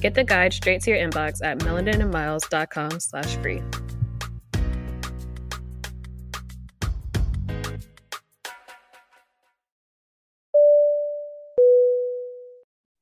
Get the guide straight to your inbox at melaninandmiles.com slash free.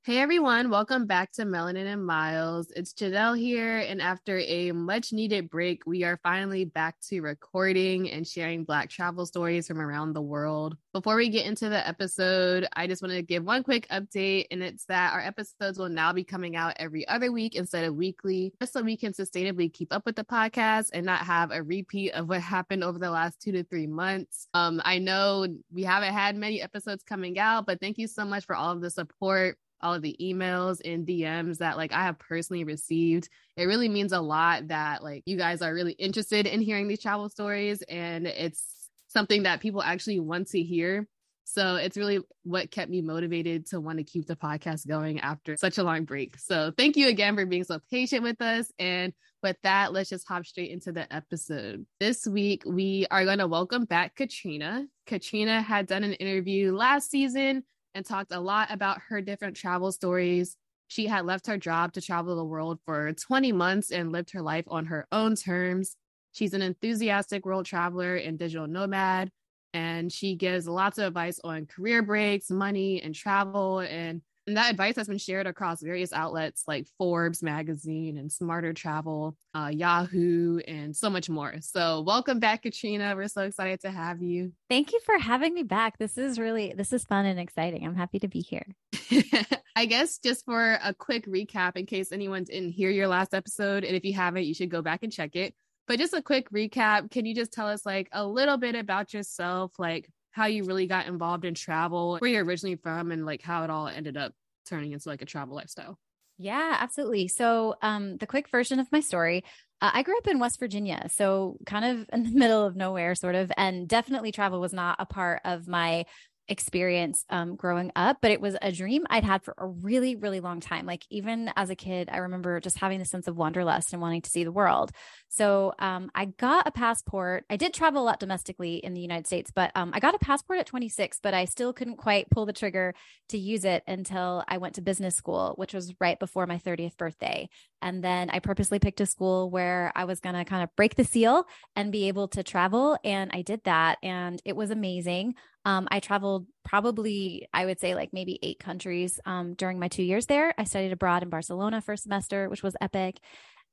Hey everyone, welcome back to Melanin and Miles. It's Janelle here, and after a much needed break, we are finally back to recording and sharing Black travel stories from around the world. Before we get into the episode, I just want to give one quick update, and it's that our episodes will now be coming out every other week instead of weekly, just so we can sustainably keep up with the podcast and not have a repeat of what happened over the last two to three months. Um, I know we haven't had many episodes coming out, but thank you so much for all of the support all of the emails and DMs that like I have personally received. It really means a lot that like you guys are really interested in hearing these travel stories and it's something that people actually want to hear. So it's really what kept me motivated to want to keep the podcast going after such a long break. So thank you again for being so patient with us. And with that, let's just hop straight into the episode. This week, we are going to welcome back Katrina. Katrina had done an interview last season and talked a lot about her different travel stories. She had left her job to travel the world for 20 months and lived her life on her own terms. She's an enthusiastic world traveler and digital nomad, and she gives lots of advice on career breaks, money, and travel. And and that advice has been shared across various outlets like Forbes magazine and Smarter Travel, uh, Yahoo, and so much more. So, welcome back, Katrina. We're so excited to have you. Thank you for having me back. This is really this is fun and exciting. I'm happy to be here. I guess just for a quick recap, in case anyone didn't hear your last episode, and if you haven't, you should go back and check it. But just a quick recap, can you just tell us like a little bit about yourself, like how you really got involved in travel, where you're originally from, and like how it all ended up turning into like a travel lifestyle. Yeah, absolutely. So, um, the quick version of my story uh, I grew up in West Virginia, so kind of in the middle of nowhere, sort of, and definitely travel was not a part of my experience um, growing up, but it was a dream I'd had for a really, really long time. Like even as a kid, I remember just having a sense of wanderlust and wanting to see the world. So um, I got a passport. I did travel a lot domestically in the United States, but um, I got a passport at 26, but I still couldn't quite pull the trigger to use it until I went to business school, which was right before my 30th birthday. And then I purposely picked a school where I was going to kind of break the seal and be able to travel. And I did that. And it was amazing. Um, I traveled probably, I would say, like maybe eight countries um, during my two years there. I studied abroad in Barcelona for a semester, which was epic.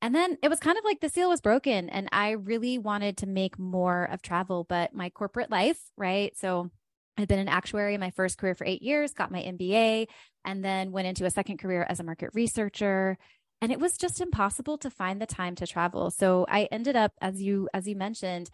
And then it was kind of like the seal was broken, and I really wanted to make more of travel, but my corporate life, right? So I'd been an actuary in my first career for eight years, got my MBA, and then went into a second career as a market researcher and it was just impossible to find the time to travel so i ended up as you as you mentioned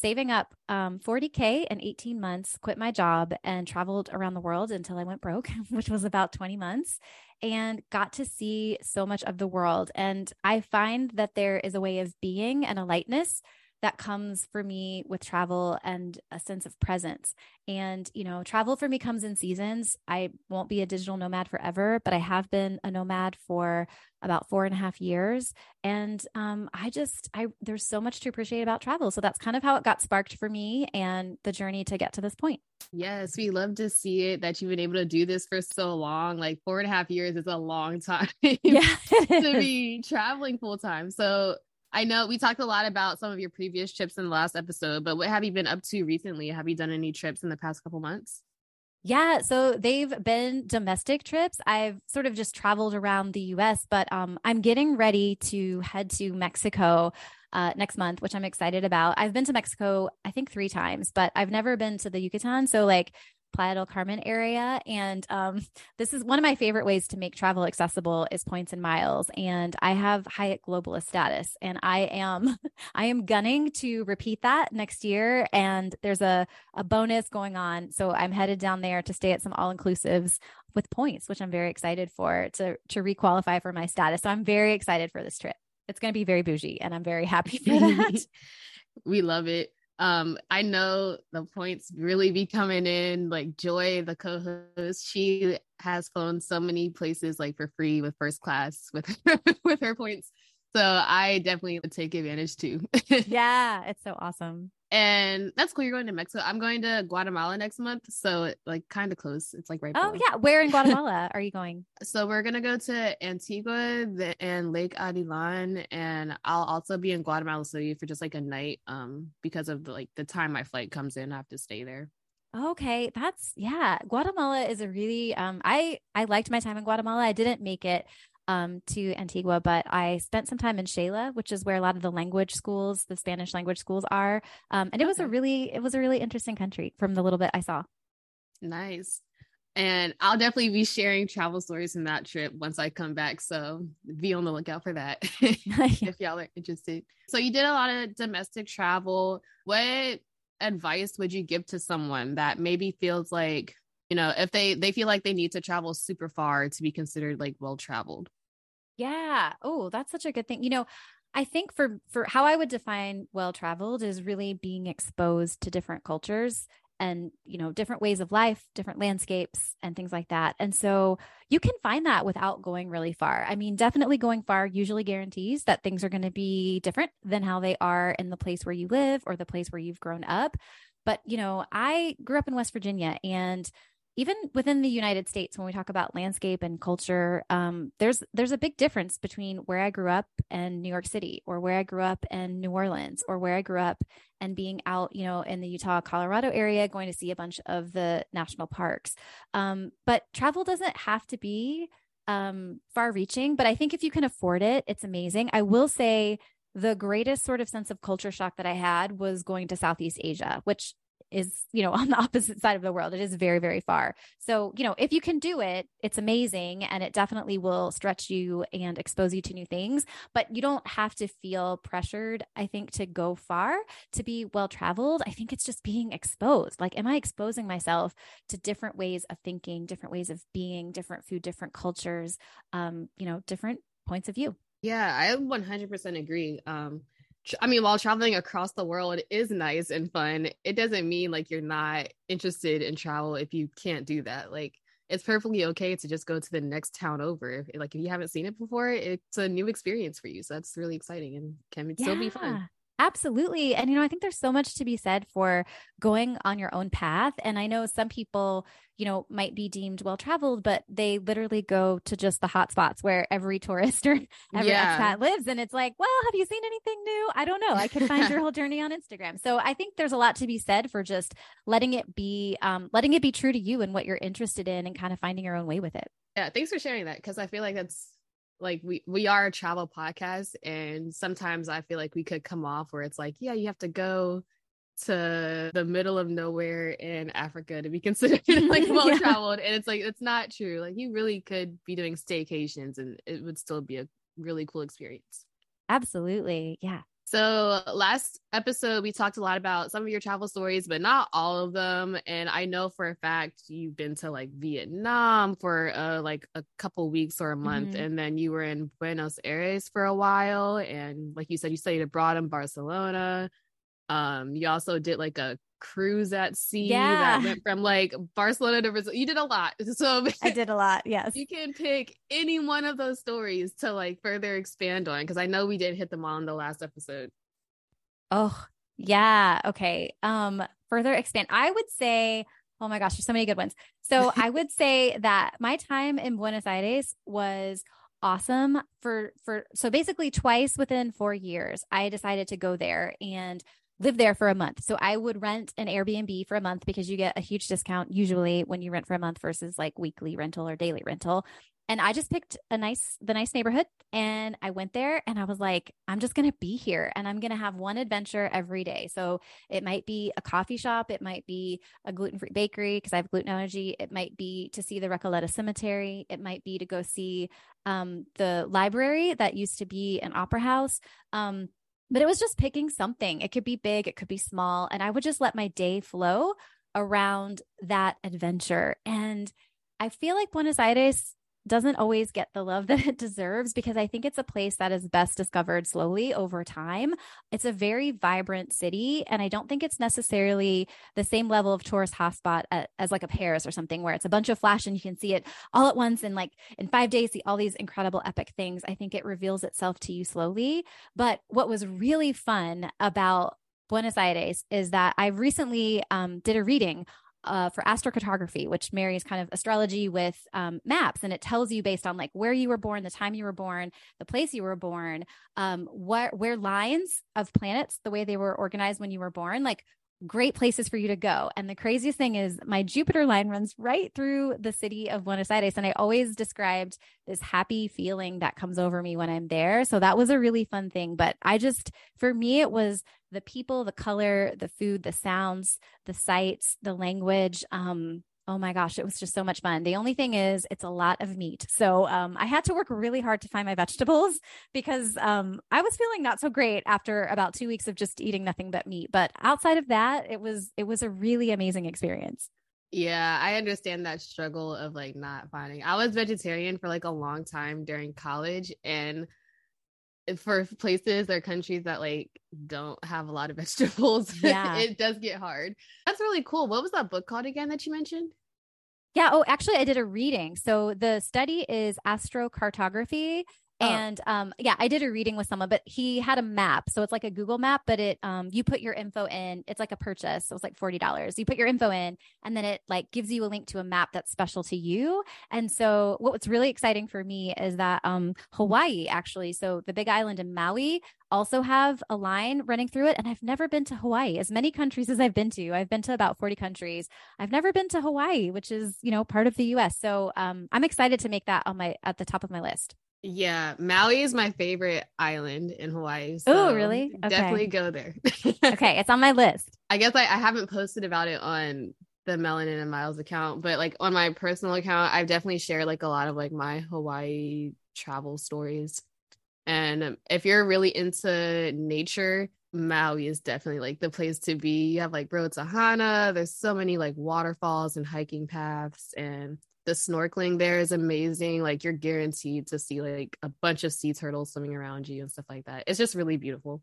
saving up um, 40K in 18 months, quit my job, and traveled around the world until I went broke, which was about 20 months, and got to see so much of the world. And I find that there is a way of being and a lightness that comes for me with travel and a sense of presence. And, you know, travel for me comes in seasons. I won't be a digital nomad forever, but I have been a nomad for about four and a half years. And um, I just, I, there's so much to appreciate about travel. So that's kind of how it got sparked for me and the journey to get to this point. Yes, we love to see it that you've been able to do this for so long. Like four and a half years is a long time yeah, to be traveling full time. So I know we talked a lot about some of your previous trips in the last episode, but what have you been up to recently? Have you done any trips in the past couple months? Yeah, so they've been domestic trips. I've sort of just traveled around the US, but um, I'm getting ready to head to Mexico uh, next month, which I'm excited about. I've been to Mexico, I think three times, but I've never been to the Yucatan. So like Playa del Carmen area. And um, this is one of my favorite ways to make travel accessible is points and miles. And I have Hyatt Globalist status, and I am I am gunning to repeat that next year. And there's a a bonus going on, so I'm headed down there to stay at some all inclusives with points, which I'm very excited for to to requalify for my status. So I'm very excited for this trip. It's going to be very bougie, and I'm very happy for that. we love it. Um, I know the points really be coming in. Like Joy, the co-host, she has flown so many places like for free with first class with with her points. So I definitely would take advantage too. yeah, it's so awesome and that's cool. You're going to Mexico. I'm going to Guatemala next month, so like kind of close. It's like right. Oh yeah, where in Guatemala are you going? So we're gonna go to Antigua and Lake Atitlan, and I'll also be in Guatemala City for just like a night, um, because of the, like the time my flight comes in. I have to stay there. Okay, that's yeah. Guatemala is a really um I I liked my time in Guatemala. I didn't make it um, to Antigua, but I spent some time in Xela, which is where a lot of the language schools, the Spanish language schools are. Um, and it okay. was a really, it was a really interesting country from the little bit I saw. Nice. And I'll definitely be sharing travel stories from that trip once I come back. So be on the lookout for that if y'all are interested. So you did a lot of domestic travel. What advice would you give to someone that maybe feels like you know if they they feel like they need to travel super far to be considered like well traveled yeah. Oh that's such a good thing. You know i think for for how i would define well traveled is really being exposed to different cultures and you know different ways of life different landscapes and things like that. And so you can find that without going really far. I mean definitely going far usually guarantees that things are going to be different than how they are in the place where you live or the place where you've grown up. But you know i grew up in west virginia and even within the United States, when we talk about landscape and culture, um, there's there's a big difference between where I grew up and New York City, or where I grew up in New Orleans, or where I grew up and being out, you know, in the Utah, Colorado area, going to see a bunch of the national parks. Um, but travel doesn't have to be um, far-reaching, but I think if you can afford it, it's amazing. I will say the greatest sort of sense of culture shock that I had was going to Southeast Asia, which is, you know, on the opposite side of the world. It is very, very far. So, you know, if you can do it, it's amazing and it definitely will stretch you and expose you to new things. But you don't have to feel pressured, I think, to go far to be well traveled. I think it's just being exposed. Like, am I exposing myself to different ways of thinking, different ways of being, different food, different cultures, um, you know, different points of view? Yeah, I 100% agree. Um, I mean, while traveling across the world is nice and fun, it doesn't mean like you're not interested in travel if you can't do that. Like, it's perfectly okay to just go to the next town over. Like, if you haven't seen it before, it's a new experience for you. So that's really exciting and can yeah. still be fun. Absolutely. And, you know, I think there's so much to be said for going on your own path. And I know some people, you know, might be deemed well traveled, but they literally go to just the hot spots where every tourist or every yeah. expat lives. And it's like, well, have you seen anything new? I don't know. I can find your whole journey on Instagram. So I think there's a lot to be said for just letting it be, um, letting it be true to you and what you're interested in and kind of finding your own way with it. Yeah. Thanks for sharing that. Cause I feel like that's like we we are a travel podcast and sometimes i feel like we could come off where it's like yeah you have to go to the middle of nowhere in africa to be considered like well traveled yeah. and it's like it's not true like you really could be doing staycations and it would still be a really cool experience absolutely yeah so, last episode, we talked a lot about some of your travel stories, but not all of them. And I know for a fact you've been to like Vietnam for uh, like a couple weeks or a month, mm-hmm. and then you were in Buenos Aires for a while. And like you said, you studied abroad in Barcelona. Um, you also did like a cruise at sea yeah. that went from like Barcelona to Brazil. You did a lot. So I did a lot. Yes. You can pick any one of those stories to like further expand on because I know we did hit them all in the last episode. Oh, yeah. Okay. Um, further expand. I would say, oh my gosh, there's so many good ones. So I would say that my time in Buenos Aires was awesome for for so basically twice within 4 years I decided to go there and live there for a month. So I would rent an Airbnb for a month because you get a huge discount usually when you rent for a month versus like weekly rental or daily rental. And I just picked a nice, the nice neighborhood. And I went there and I was like, I'm just going to be here and I'm going to have one adventure every day. So it might be a coffee shop. It might be a gluten free bakery because I have gluten allergy. It might be to see the Recoleta Cemetery. It might be to go see um, the library that used to be an opera house. Um, but it was just picking something. It could be big, it could be small. And I would just let my day flow around that adventure. And I feel like Buenos Aires doesn't always get the love that it deserves because I think it's a place that is best discovered slowly over time. It's a very vibrant city, and I don't think it's necessarily the same level of tourist hotspot as like a Paris or something where it's a bunch of flash and you can see it all at once and like in five days see all these incredible epic things. I think it reveals itself to you slowly. But what was really fun about Buenos Aires is that I recently um, did a reading uh, for astrocartography, which marries kind of astrology with um, maps, and it tells you based on like where you were born, the time you were born, the place you were born, um, what where lines of planets, the way they were organized when you were born, like great places for you to go. And the craziest thing is my Jupiter line runs right through the city of Buenos Aires. And I always described this happy feeling that comes over me when I'm there. So that was a really fun thing. But I just, for me, it was the people, the color, the food, the sounds, the sights, the language. Um, Oh my gosh, it was just so much fun. The only thing is, it's a lot of meat. So um, I had to work really hard to find my vegetables because um, I was feeling not so great after about two weeks of just eating nothing but meat. But outside of that, it was it was a really amazing experience. Yeah, I understand that struggle of like not finding. I was vegetarian for like a long time during college, and for places or countries that like don't have a lot of vegetables yeah. it does get hard. That's really cool. What was that book called again that you mentioned? Yeah oh actually i did a reading. So the study is astrocartography Oh. And um, yeah, I did a reading with someone, but he had a map. So it's like a Google map, but it um you put your info in, it's like a purchase. So it's like $40. You put your info in and then it like gives you a link to a map that's special to you. And so what's really exciting for me is that um Hawaii actually, so the big island in Maui also have a line running through it. And I've never been to Hawaii. As many countries as I've been to, I've been to about 40 countries. I've never been to Hawaii, which is, you know, part of the US. So um, I'm excited to make that on my at the top of my list. Yeah, Maui is my favorite island in Hawaii. So oh, really? Okay. Definitely go there. okay, it's on my list. I guess I, I haven't posted about it on the Melanin and Miles account, but like on my personal account, I've definitely shared like a lot of like my Hawaii travel stories. And if you're really into nature, Maui is definitely like the place to be. You have like Road to Hana. There's so many like waterfalls and hiking paths, and the snorkeling there is amazing. Like you're guaranteed to see like a bunch of sea turtles swimming around you and stuff like that. It's just really beautiful.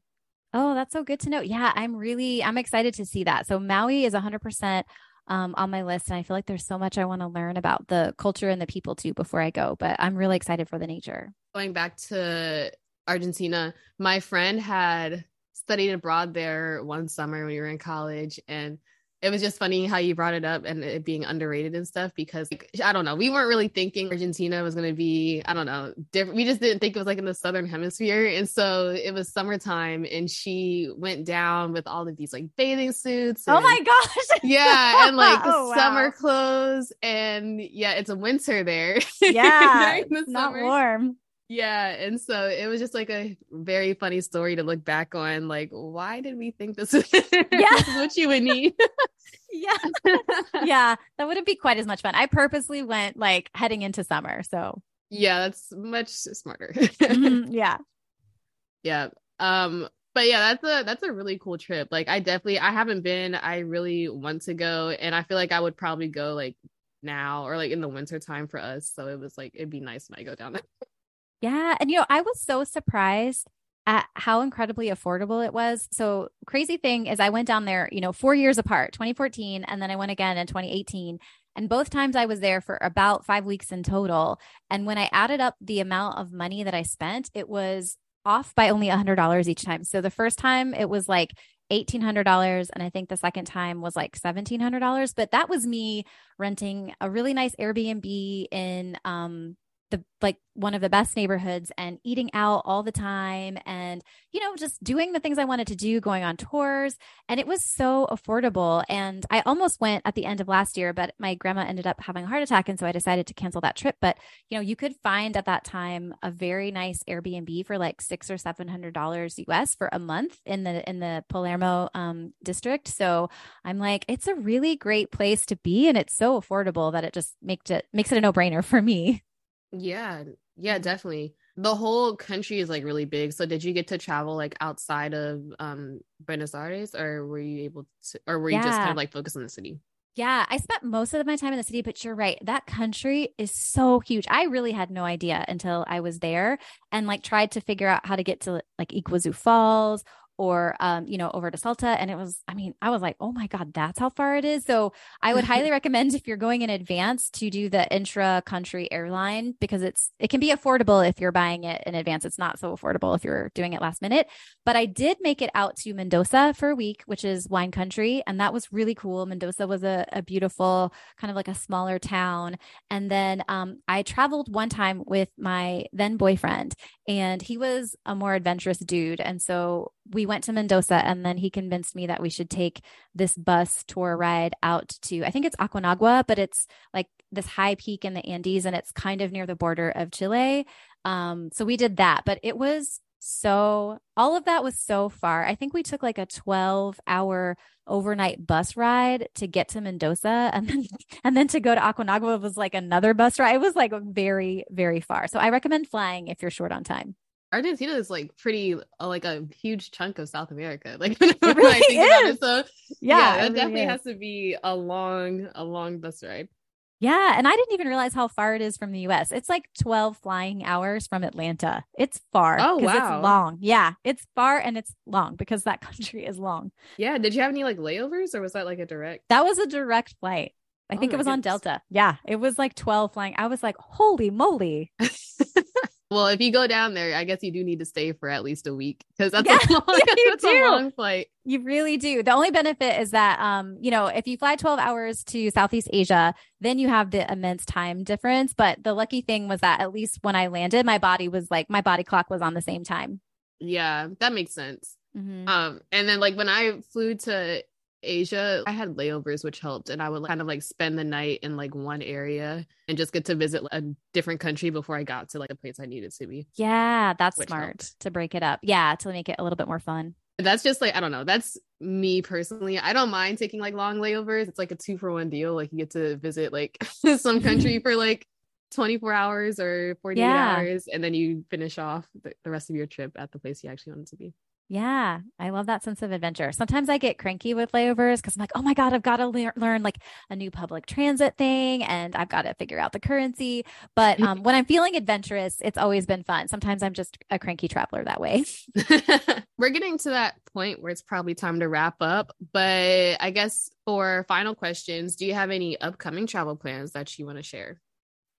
Oh, that's so good to know. Yeah, I'm really I'm excited to see that. So Maui is 100% um, on my list, and I feel like there's so much I want to learn about the culture and the people too before I go. But I'm really excited for the nature. Going back to Argentina, my friend had studied abroad there one summer when we were in college, and it was just funny how you brought it up and it being underrated and stuff because like, I don't know, we weren't really thinking Argentina was going to be, I don't know, different. We just didn't think it was like in the southern hemisphere. And so it was summertime and she went down with all of these like bathing suits. And, oh my gosh. yeah. And like oh, summer wow. clothes. And yeah, it's a winter there. Yeah. the not warm. Yeah. And so it was just like a very funny story to look back on. Like, why did we think this, is, yeah. this is what you would need? yeah. yeah. That wouldn't be quite as much fun. I purposely went like heading into summer. So, yeah, that's much smarter. mm-hmm. Yeah. Yeah. Um, but yeah, that's a that's a really cool trip. Like I definitely I haven't been. I really want to go and I feel like I would probably go like now or like in the winter time for us. So it was like it'd be nice when I go down there. Yeah. And, you know, I was so surprised at how incredibly affordable it was. So, crazy thing is, I went down there, you know, four years apart, 2014, and then I went again in 2018. And both times I was there for about five weeks in total. And when I added up the amount of money that I spent, it was off by only $100 each time. So, the first time it was like $1,800. And I think the second time was like $1,700. But that was me renting a really nice Airbnb in, um, the like one of the best neighborhoods and eating out all the time and you know just doing the things I wanted to do going on tours. And it was so affordable. And I almost went at the end of last year but my grandma ended up having a heart attack. And so I decided to cancel that trip. But you know you could find at that time a very nice Airbnb for like 6 or 700 dollars US for a month in the in the Palermo um, district. So I'm like it's a really great place to be. And it's so affordable that it just makes it makes it a no-brainer for me yeah, yeah, definitely. The whole country is like really big. So did you get to travel like outside of um Buenos Aires or were you able to or were you just kind of like focused on the city? Yeah, I spent most of my time in the city, but you're right. That country is so huge. I really had no idea until I was there and like tried to figure out how to get to like Iguazu Falls or um, you know over to salta. And it was i mean i was like oh my god that's how far it is. So i would highly recommend if you're going in advance to do the intra country airline because it's it can be affordable if you're buying it in advance. It's not so affordable if you're doing it last minute. But i did make it out to mendoza for a week which is wine country. And that was really cool. Mendoza was a, a beautiful kind of like a smaller town. And then um, i traveled one time with my then boyfriend and he was a more adventurous dude. And so we went to Mendoza and then he convinced me that we should take this bus tour ride out to I think it's Aconcagua, but it's like this high peak in the Andes and it's kind of near the border of Chile. Um, so we did that, but it was so all of that was so far. I think we took like a 12 hour overnight bus ride to get to Mendoza and then and then to go to Aconcagua was like another bus ride. It was like very, very far. So I recommend flying if you're short on time. Argentina is like pretty uh, like a huge chunk of South America. Like it really I think is. about it. So yeah, yeah that really definitely is. has to be a long, a long bus ride. Yeah. And I didn't even realize how far it is from the US. It's like 12 flying hours from Atlanta. It's far. Oh, wow. It's long. Yeah. It's far and it's long because that country is long. Yeah. Did you have any like layovers or was that like a direct? That was a direct flight. I oh think it was goodness. on Delta. Yeah. It was like 12 flying. I was like, holy moly. Well, if you go down there, I guess you do need to stay for at least a week because that's, yeah, a, long, yeah, that's a long flight. You really do. The only benefit is that, um, you know, if you fly 12 hours to Southeast Asia, then you have the immense time difference. But the lucky thing was that at least when I landed, my body was like, my body clock was on the same time. Yeah, that makes sense. Mm-hmm. Um, and then like when I flew to Asia, I had layovers, which helped. And I would kind of like spend the night in like one area and just get to visit a different country before I got to like the place I needed to be. Yeah, that's smart helped. to break it up. Yeah, to make it a little bit more fun. That's just like, I don't know. That's me personally. I don't mind taking like long layovers. It's like a two for one deal. Like you get to visit like some country for like 24 hours or 48 yeah. hours and then you finish off the, the rest of your trip at the place you actually wanted to be. Yeah, I love that sense of adventure. Sometimes I get cranky with layovers because I'm like, oh my God, I've got to le- learn like a new public transit thing and I've got to figure out the currency. But um, when I'm feeling adventurous, it's always been fun. Sometimes I'm just a cranky traveler that way. We're getting to that point where it's probably time to wrap up. But I guess for final questions, do you have any upcoming travel plans that you want to share?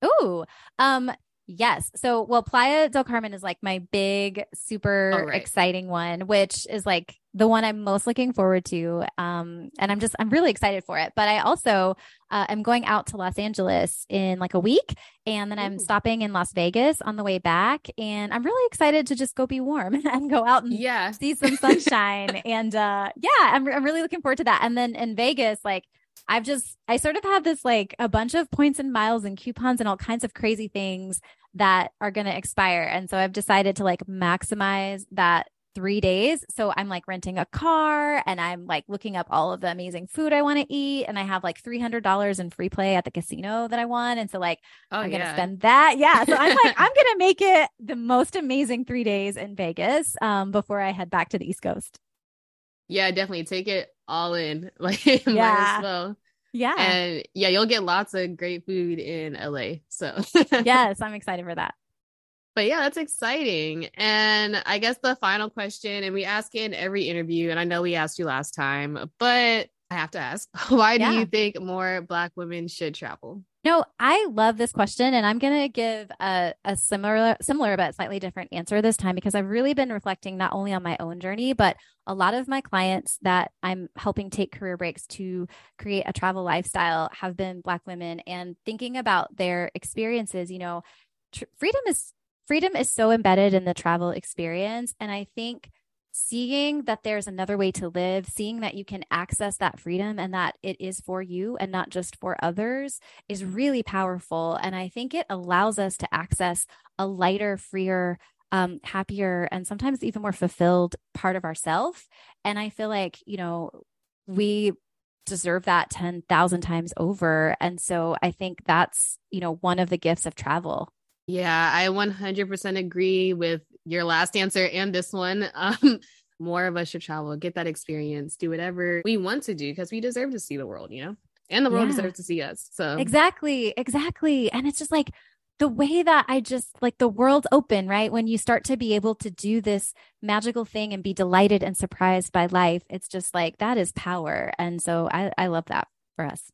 Oh, um, Yes. So, well, Playa del Carmen is like my big, super oh, right. exciting one, which is like the one I'm most looking forward to. Um, and I'm just, I'm really excited for it. But I also uh, am going out to Los Angeles in like a week. And then I'm stopping in Las Vegas on the way back. And I'm really excited to just go be warm and go out and yeah. see some sunshine. and uh, yeah, I'm, I'm really looking forward to that. And then in Vegas, like, I've just, I sort of have this like a bunch of points and miles and coupons and all kinds of crazy things that are going to expire. And so I've decided to like maximize that three days. So I'm like renting a car and I'm like looking up all of the amazing food I want to eat. And I have like $300 in free play at the casino that I want. And so like, oh, I'm going to spend that. Yeah. So I'm like, I'm going to make it the most amazing three days in Vegas um, before I head back to the East Coast. Yeah, definitely take it all in. Like, yeah. might as well. Yeah. And yeah, you'll get lots of great food in LA. So, yes, I'm excited for that. But yeah, that's exciting. And I guess the final question, and we ask in every interview, and I know we asked you last time, but I have to ask, why yeah. do you think more Black women should travel? No, I love this question, and I'm going to give a, a similar, similar but slightly different answer this time because I've really been reflecting not only on my own journey, but a lot of my clients that I'm helping take career breaks to create a travel lifestyle have been Black women, and thinking about their experiences. You know, tr- freedom is freedom is so embedded in the travel experience and I think seeing that there's another way to live, seeing that you can access that freedom and that it is for you and not just for others is really powerful. And I think it allows us to access a lighter, freer, um, happier, and sometimes even more fulfilled part of ourself. And I feel like, you know, we deserve that 10,000 times over. And so I think that's, you know, one of the gifts of travel. Yeah, I 100% agree with your last answer and this one. Um, more of us should travel, get that experience, do whatever we want to do because we deserve to see the world, you know, and the world yeah. deserves to see us. So, exactly, exactly. And it's just like the way that I just like the world's open, right? When you start to be able to do this magical thing and be delighted and surprised by life, it's just like that is power. And so I, I love that for us.